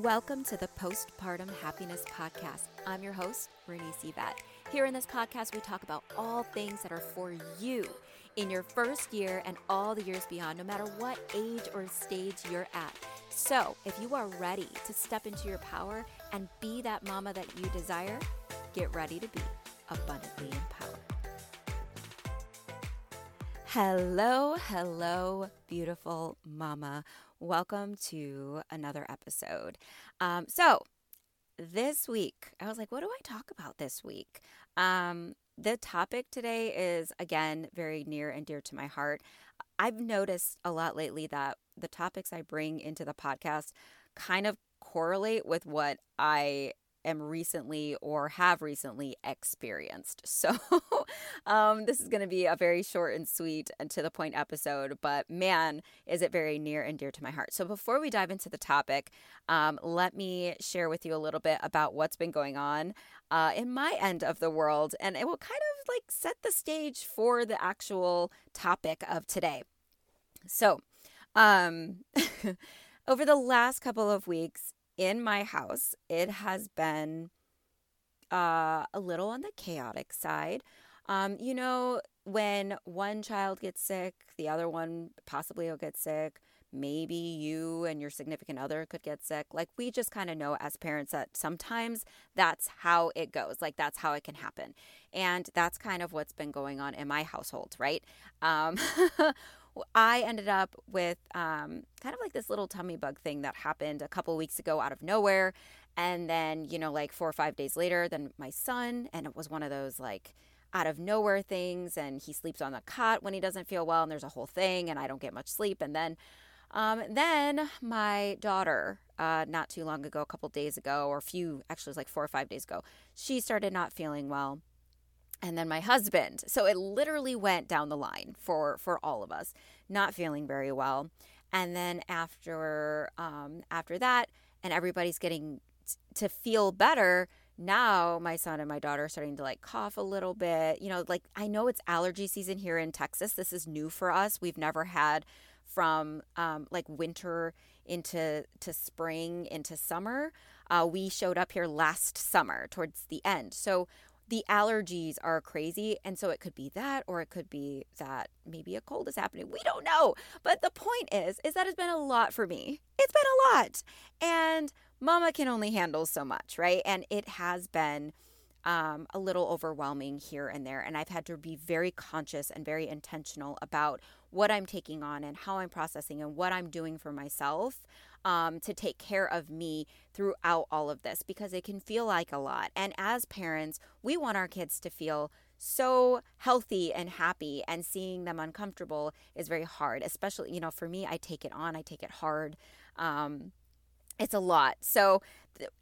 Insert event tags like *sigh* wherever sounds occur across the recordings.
Welcome to the Postpartum Happiness Podcast. I'm your host, Bernice Yvette. Here in this podcast, we talk about all things that are for you in your first year and all the years beyond, no matter what age or stage you're at. So, if you are ready to step into your power and be that mama that you desire, get ready to be abundantly empowered. Hello, hello, beautiful mama. Welcome to another episode. Um, so, this week, I was like, what do I talk about this week? Um, the topic today is, again, very near and dear to my heart. I've noticed a lot lately that the topics I bring into the podcast kind of correlate with what I am recently or have recently experienced. *laughs* So, um, this is going to be a very short and sweet and to the point episode, but man, is it very near and dear to my heart. So, before we dive into the topic, um, let me share with you a little bit about what's been going on uh, in my end of the world, and it will kind of like set the stage for the actual topic of today. So, um, *laughs* over the last couple of weeks, in my house, it has been uh, a little on the chaotic side. Um, you know, when one child gets sick, the other one possibly will get sick. Maybe you and your significant other could get sick. Like, we just kind of know as parents that sometimes that's how it goes. Like, that's how it can happen. And that's kind of what's been going on in my household, right? Um, *laughs* I ended up with um, kind of like this little tummy bug thing that happened a couple weeks ago out of nowhere. And then, you know, like four or five days later, then my son, and it was one of those like out of nowhere things. And he sleeps on the cot when he doesn't feel well, and there's a whole thing, and I don't get much sleep. And then, um, then my daughter, uh, not too long ago, a couple days ago, or a few, actually, it was like four or five days ago, she started not feeling well and then my husband. So it literally went down the line for for all of us, not feeling very well. And then after um, after that, and everybody's getting t- to feel better. Now my son and my daughter are starting to like cough a little bit. You know, like I know it's allergy season here in Texas. This is new for us. We've never had from um, like winter into to spring into summer. Uh, we showed up here last summer towards the end, so the allergies are crazy. And so it could be that, or it could be that maybe a cold is happening. We don't know. But the point is, is that it's been a lot for me. It's been a lot. And mama can only handle so much, right? And it has been um, a little overwhelming here and there. And I've had to be very conscious and very intentional about what I'm taking on and how I'm processing and what I'm doing for myself um, to take care of me throughout all of this because it can feel like a lot. And as parents, we want our kids to feel so healthy and happy, and seeing them uncomfortable is very hard, especially, you know, for me, I take it on, I take it hard. Um, it's a lot. So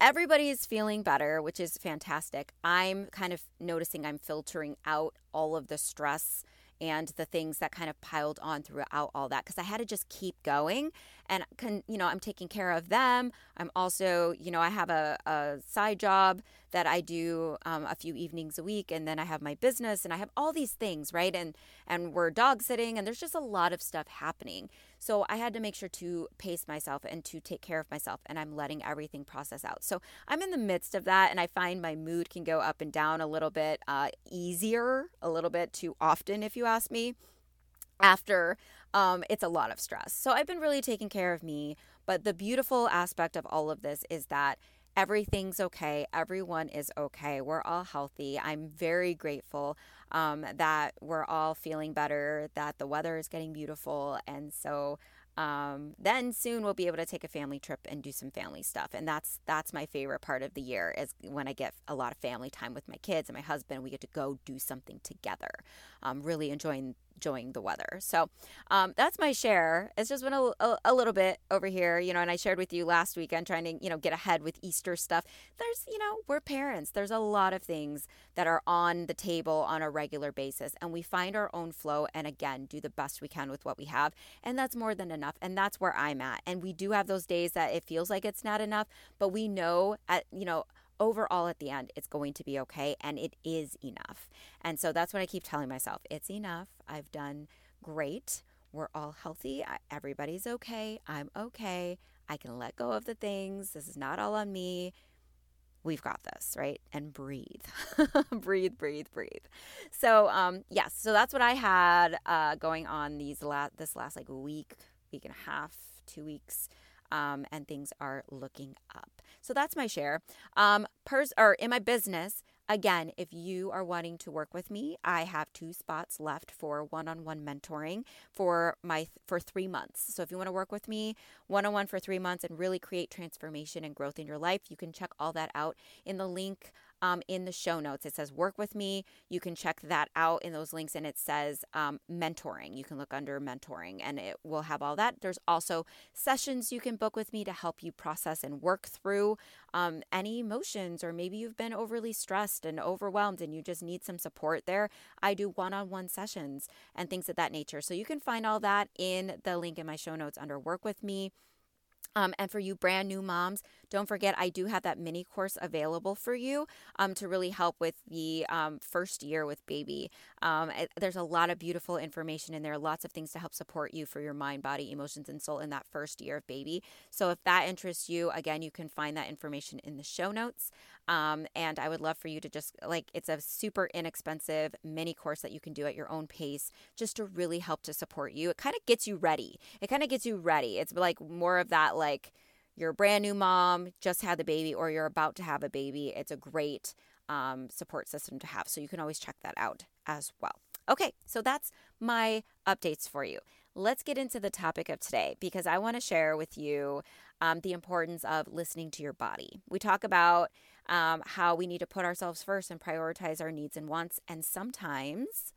everybody is feeling better, which is fantastic. I'm kind of noticing I'm filtering out all of the stress and the things that kind of piled on throughout all that because I had to just keep going and can you know I'm taking care of them. I'm also you know I have a, a side job that I do um, a few evenings a week, and then I have my business and I have all these things right and and we're dog sitting and there's just a lot of stuff happening. So I had to make sure to pace myself and to take care of myself, and I'm letting everything process out. So I'm in the midst of that, and I find my mood can go up and down a little bit uh, easier, a little bit too often, if you ask me. After um, it's a lot of stress. So I've been really taking care of me. But the beautiful aspect of all of this is that everything's okay. Everyone is okay. We're all healthy. I'm very grateful um, that we're all feeling better, that the weather is getting beautiful. And so um, then soon we'll be able to take a family trip and do some family stuff and that's that's my favorite part of the year is when i get a lot of family time with my kids and my husband we get to go do something together um, really enjoying enjoying the weather. So um, that's my share. It's just been a, a, a, little bit over here, you know, and I shared with you last weekend trying to, you know, get ahead with Easter stuff. There's, you know, we're parents. There's a lot of things that are on the table on a regular basis, and we find our own flow and again, do the best we can with what we have. And that's more than enough. And that's where I'm at. And we do have those days that it feels like it's not enough, but we know at, you know, overall at the end it's going to be okay and it is enough. And so that's what I keep telling myself. It's enough. I've done great. We're all healthy. Everybody's okay. I'm okay. I can let go of the things. This is not all on me. We've got this, right? And breathe, *laughs* breathe, breathe, breathe. So, um, yes, so that's what I had uh, going on these last this last like week, week and a half, two weeks um, and things are looking up. So that's my share. Um, pers- or in my business, again, if you are wanting to work with me, I have two spots left for one-on-one mentoring for my for 3 months. So if you want to work with me one-on-one for 3 months and really create transformation and growth in your life, you can check all that out in the link um, in the show notes. It says work with me. You can check that out in those links, and it says um, mentoring. You can look under mentoring, and it will have all that. There's also sessions you can book with me to help you process and work through um, any emotions, or maybe you've been overly stressed and overwhelmed and you just need some support there. I do one on one sessions and things of that nature. So you can find all that in the link in my show notes under work with me. Um, and for you brand new moms, don't forget I do have that mini course available for you um, to really help with the um, first year with baby. Um, it, there's a lot of beautiful information in there, lots of things to help support you for your mind, body, emotions, and soul in that first year of baby. So if that interests you, again, you can find that information in the show notes. Um, and I would love for you to just like it's a super inexpensive mini course that you can do at your own pace just to really help to support you. It kind of gets you ready. It kind of gets you ready. It's like more of that like you're a brand new mom, just had the baby, or you're about to have a baby. It's a great um, support system to have. So you can always check that out as well. Okay, so that's my updates for you. Let's get into the topic of today because I want to share with you um, the importance of listening to your body. We talk about um, how we need to put ourselves first and prioritize our needs and wants. And sometimes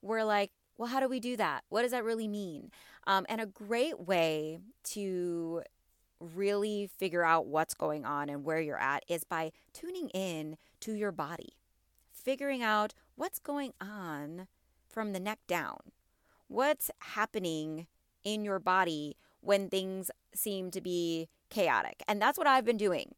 we're like, well, how do we do that? What does that really mean? Um, and a great way to really figure out what's going on and where you're at is by tuning in to your body, figuring out what's going on from the neck down. What's happening in your body when things seem to be chaotic? And that's what I've been doing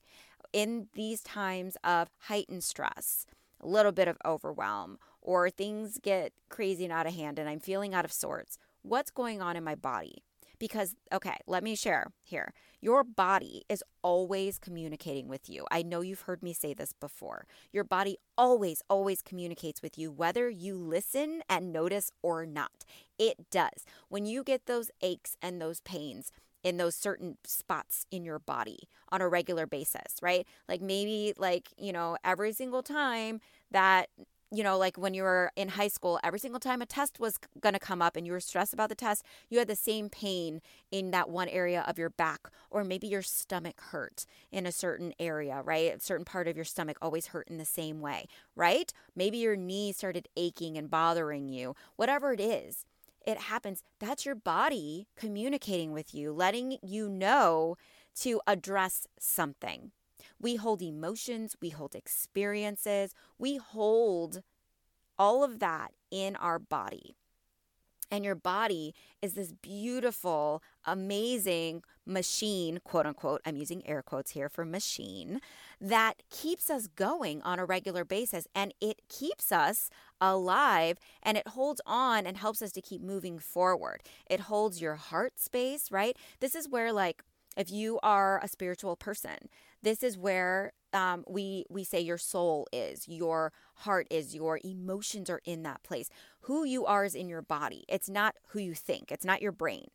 in these times of heightened stress, a little bit of overwhelm, or things get crazy and out of hand and I'm feeling out of sorts. What's going on in my body? Because, okay, let me share here. Your body is always communicating with you. I know you've heard me say this before. Your body always, always communicates with you, whether you listen and notice or not. It does. When you get those aches and those pains, in those certain spots in your body on a regular basis, right? Like maybe like, you know, every single time that you know, like when you were in high school, every single time a test was going to come up and you were stressed about the test, you had the same pain in that one area of your back, or maybe your stomach hurt in a certain area, right? A certain part of your stomach always hurt in the same way, right? Maybe your knee started aching and bothering you, whatever it is it happens, that's your body communicating with you, letting you know to address something. We hold emotions, we hold experiences, we hold all of that in our body. And your body is this beautiful, amazing machine, quote unquote. I'm using air quotes here for machine, that keeps us going on a regular basis. And it keeps us alive and it holds on and helps us to keep moving forward. It holds your heart space, right? This is where, like, if you are a spiritual person, this is where um, we we say your soul is, your heart is, your emotions are in that place. Who you are is in your body. It's not who you think. It's not your brain,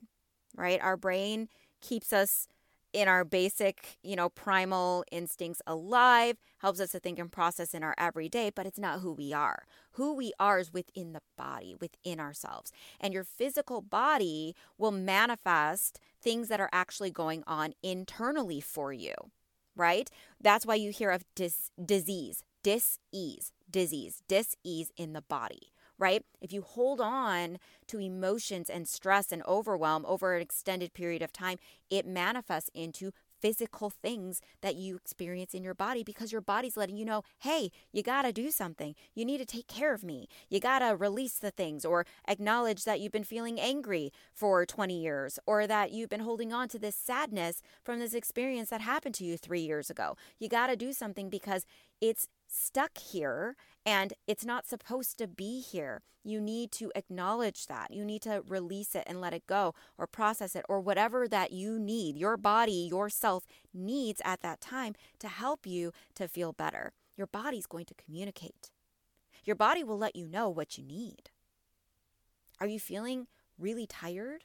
right? Our brain keeps us in our basic, you know, primal instincts alive, helps us to think and process in our everyday, but it's not who we are. Who we are is within the body, within ourselves. And your physical body will manifest things that are actually going on internally for you, right? That's why you hear of dis- disease, dis-ease, disease, dis-ease in the body right? If you hold on to emotions and stress and overwhelm over an extended period of time, it manifests into physical things that you experience in your body because your body's letting you know, hey, you got to do something. You need to take care of me. You got to release the things or acknowledge that you've been feeling angry for 20 years or that you've been holding on to this sadness from this experience that happened to you three years ago. You got to do something because it's stuck here and it's not supposed to be here. You need to acknowledge that. You need to release it and let it go or process it or whatever that you need, your body, yourself needs at that time to help you to feel better. Your body's going to communicate. Your body will let you know what you need. Are you feeling really tired?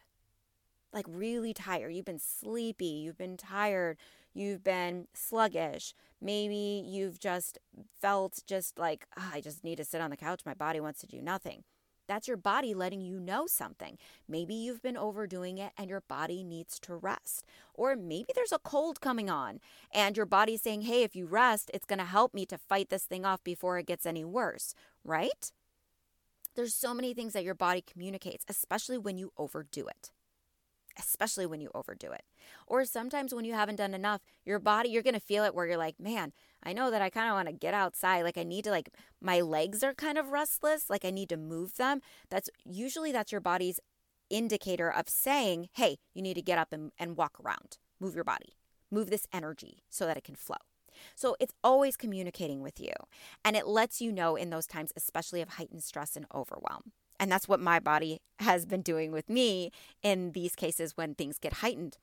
Like really tired. You've been sleepy, you've been tired, you've been sluggish. Maybe you've just felt just like, oh, I just need to sit on the couch. My body wants to do nothing. That's your body letting you know something. Maybe you've been overdoing it and your body needs to rest. Or maybe there's a cold coming on and your body's saying, hey, if you rest, it's going to help me to fight this thing off before it gets any worse, right? There's so many things that your body communicates, especially when you overdo it especially when you overdo it. Or sometimes when you haven't done enough, your body, you're going to feel it where you're like, man, I know that I kind of want to get outside. Like I need to like my legs are kind of restless, like I need to move them. That's usually that's your body's indicator of saying, "Hey, you need to get up and, and walk around. Move your body. Move this energy so that it can flow." So it's always communicating with you. And it lets you know in those times, especially of heightened stress and overwhelm. And that's what my body has been doing with me in these cases when things get heightened.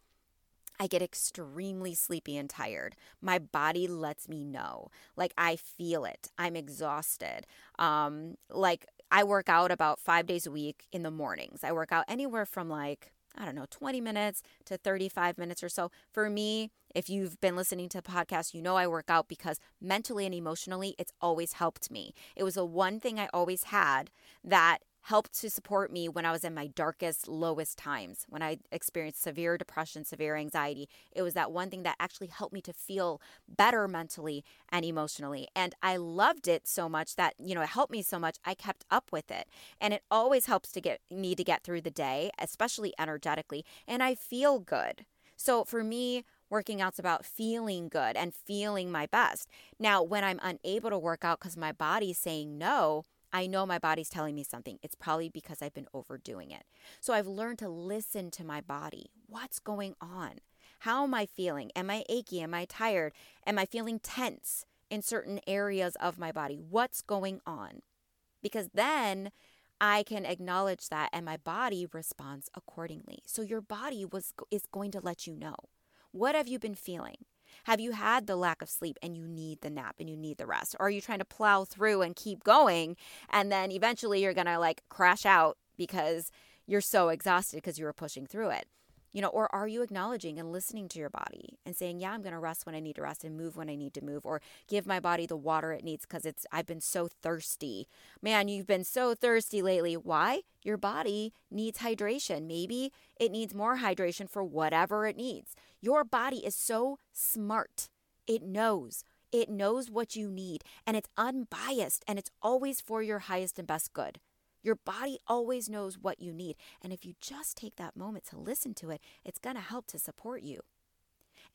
I get extremely sleepy and tired. My body lets me know. Like I feel it. I'm exhausted. Um, like I work out about five days a week in the mornings. I work out anywhere from like, I don't know, 20 minutes to 35 minutes or so. For me, if you've been listening to the podcast, you know I work out because mentally and emotionally, it's always helped me. It was the one thing I always had that helped to support me when I was in my darkest, lowest times, when I experienced severe depression, severe anxiety. It was that one thing that actually helped me to feel better mentally and emotionally. And I loved it so much that, you know, it helped me so much, I kept up with it. And it always helps to get me to get through the day, especially energetically. And I feel good. So for me, working out's about feeling good and feeling my best. Now, when I'm unable to work out because my body's saying no, I know my body's telling me something. It's probably because I've been overdoing it. So I've learned to listen to my body. What's going on? How am I feeling? Am I achy? Am I tired? Am I feeling tense in certain areas of my body? What's going on? Because then I can acknowledge that and my body responds accordingly. So your body was is going to let you know. What have you been feeling? Have you had the lack of sleep and you need the nap and you need the rest? Or are you trying to plow through and keep going and then eventually you're going to like crash out because you're so exhausted because you were pushing through it? You know, or are you acknowledging and listening to your body and saying, "Yeah, I'm going to rest when I need to rest and move when I need to move or give my body the water it needs cuz it's I've been so thirsty." Man, you've been so thirsty lately. Why? Your body needs hydration. Maybe it needs more hydration for whatever it needs. Your body is so smart. It knows. It knows what you need and it's unbiased and it's always for your highest and best good. Your body always knows what you need. And if you just take that moment to listen to it, it's going to help to support you.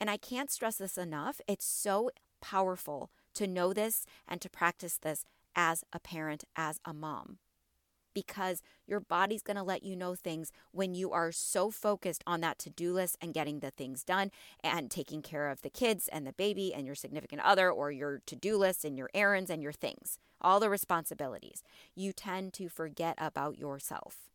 And I can't stress this enough. It's so powerful to know this and to practice this as a parent, as a mom because your body's going to let you know things when you are so focused on that to do list and getting the things done and taking care of the kids and the baby and your significant other or your to do list and your errands and your things, all the responsibilities. You tend to forget about yourself.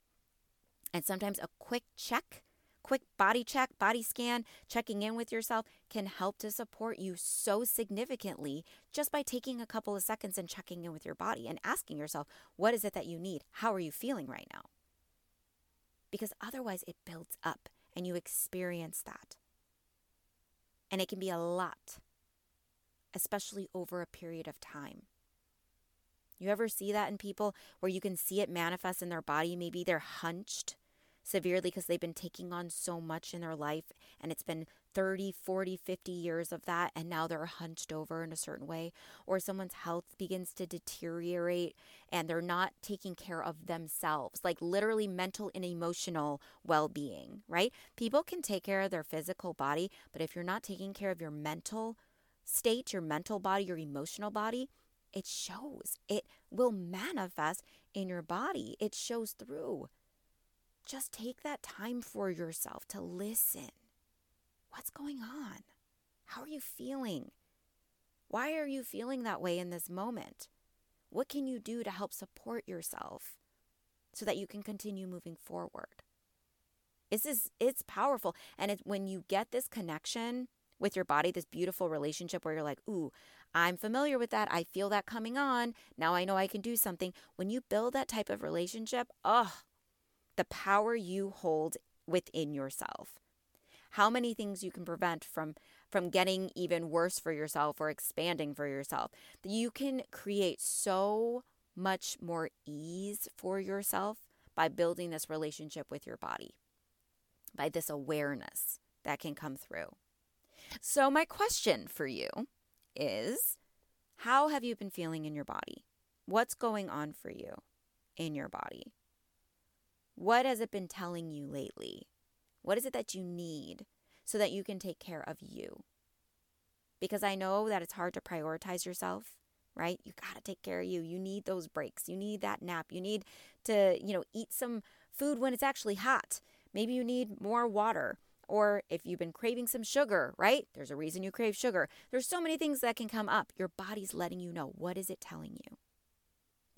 And sometimes a quick check quick body check, body scan, checking in with yourself can help to support you so significantly just by taking a couple of seconds and checking in with your body and asking yourself, what is it that you need? How are you feeling right now? Because otherwise, it builds up and you experience that. And it can be a lot, especially over a period of time. You ever see that in people where you can see it manifest in their body? Maybe they're hunched severely because they've been taking on so much in their life and it's been 30, 40, 50 years of that and now they're hunched over in a certain way or someone's health begins to deteriorate and they're not taking care of themselves like literally mental and emotional well-being right? People can take care of their physical body but if you're not taking care of your mental state your mental body your emotional body it shows. It will manifest in your body. It shows through just take that time for yourself to listen. What's going on? How are you feeling? Why are you feeling that way in this moment? What can you do to help support yourself so that you can continue moving forward? This is it's powerful. And it's when you get this connection with your body, this beautiful relationship where you're like, ooh, I'm familiar with that. I feel that coming on. Now I know I can do something. When you build that type of relationship, oh, the power you hold within yourself. How many things you can prevent from from getting even worse for yourself or expanding for yourself. You can create so much more ease for yourself by building this relationship with your body, by this awareness that can come through. So, my question for you is how have you been feeling in your body? What's going on for you in your body? What has it been telling you lately? What is it that you need so that you can take care of you? Because I know that it's hard to prioritize yourself, right? You got to take care of you. You need those breaks. You need that nap. You need to, you know, eat some food when it's actually hot. Maybe you need more water. Or if you've been craving some sugar, right? There's a reason you crave sugar. There's so many things that can come up. Your body's letting you know. What is it telling you?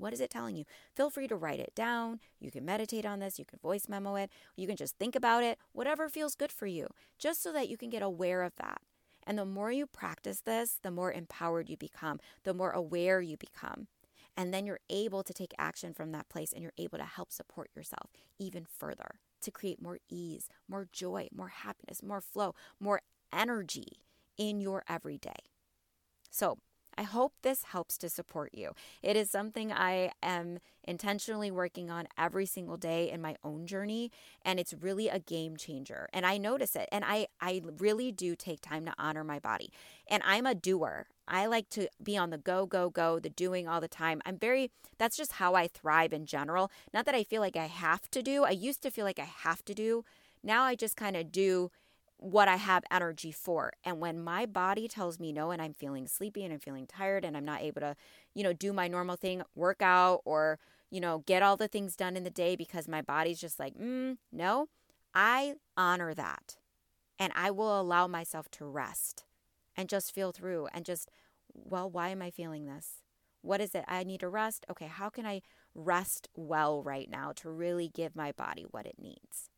What is it telling you? Feel free to write it down. You can meditate on this. You can voice memo it. You can just think about it, whatever feels good for you, just so that you can get aware of that. And the more you practice this, the more empowered you become, the more aware you become. And then you're able to take action from that place and you're able to help support yourself even further to create more ease, more joy, more happiness, more flow, more energy in your everyday. So, I hope this helps to support you. It is something I am intentionally working on every single day in my own journey and it's really a game changer. And I notice it and I I really do take time to honor my body. And I'm a doer. I like to be on the go go go, the doing all the time. I'm very that's just how I thrive in general. Not that I feel like I have to do. I used to feel like I have to do. Now I just kind of do what I have energy for. And when my body tells me no and I'm feeling sleepy and I'm feeling tired and I'm not able to, you know, do my normal thing, work out or, you know, get all the things done in the day because my body's just like, mm, no, I honor that. And I will allow myself to rest and just feel through and just, well, why am I feeling this? What is it? I need to rest. Okay, how can I rest well right now to really give my body what it needs?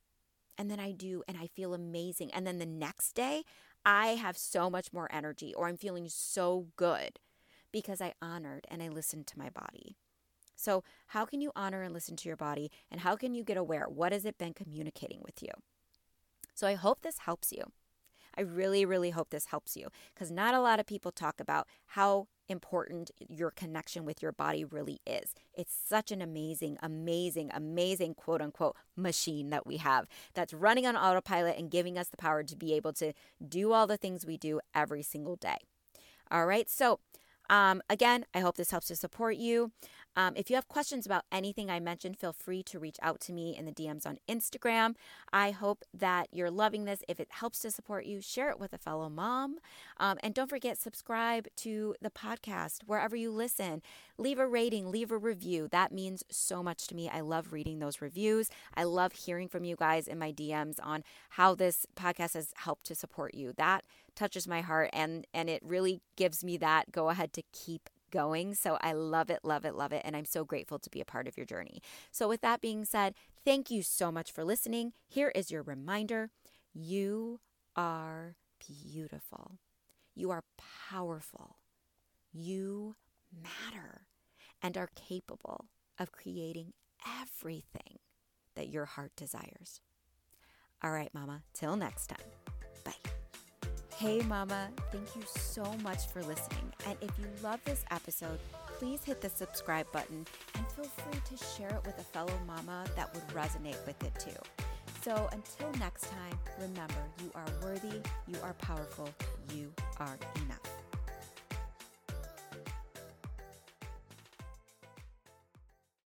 And then I do and I feel amazing. And then the next day, I have so much more energy or I'm feeling so good because I honored and I listened to my body. So, how can you honor and listen to your body and how can you get aware? What has it been communicating with you? So, I hope this helps you. I really, really hope this helps you because not a lot of people talk about how important your connection with your body really is. It's such an amazing, amazing, amazing quote unquote machine that we have that's running on autopilot and giving us the power to be able to do all the things we do every single day. All right, so um, again, I hope this helps to support you. Um, if you have questions about anything I mentioned, feel free to reach out to me in the DMs on Instagram. I hope that you're loving this. If it helps to support you, share it with a fellow mom. Um, and don't forget, subscribe to the podcast wherever you listen. Leave a rating, leave a review. That means so much to me. I love reading those reviews. I love hearing from you guys in my DMs on how this podcast has helped to support you. That touches my heart and and it really gives me that go ahead to keep going. So I love it, love it, love it. And I'm so grateful to be a part of your journey. So, with that being said, thank you so much for listening. Here is your reminder you are beautiful, you are powerful, you matter, and are capable of creating everything that your heart desires. All right, Mama, till next time. Hey, Mama, thank you so much for listening. And if you love this episode, please hit the subscribe button and feel free to share it with a fellow mama that would resonate with it too. So until next time, remember you are worthy, you are powerful, you are enough.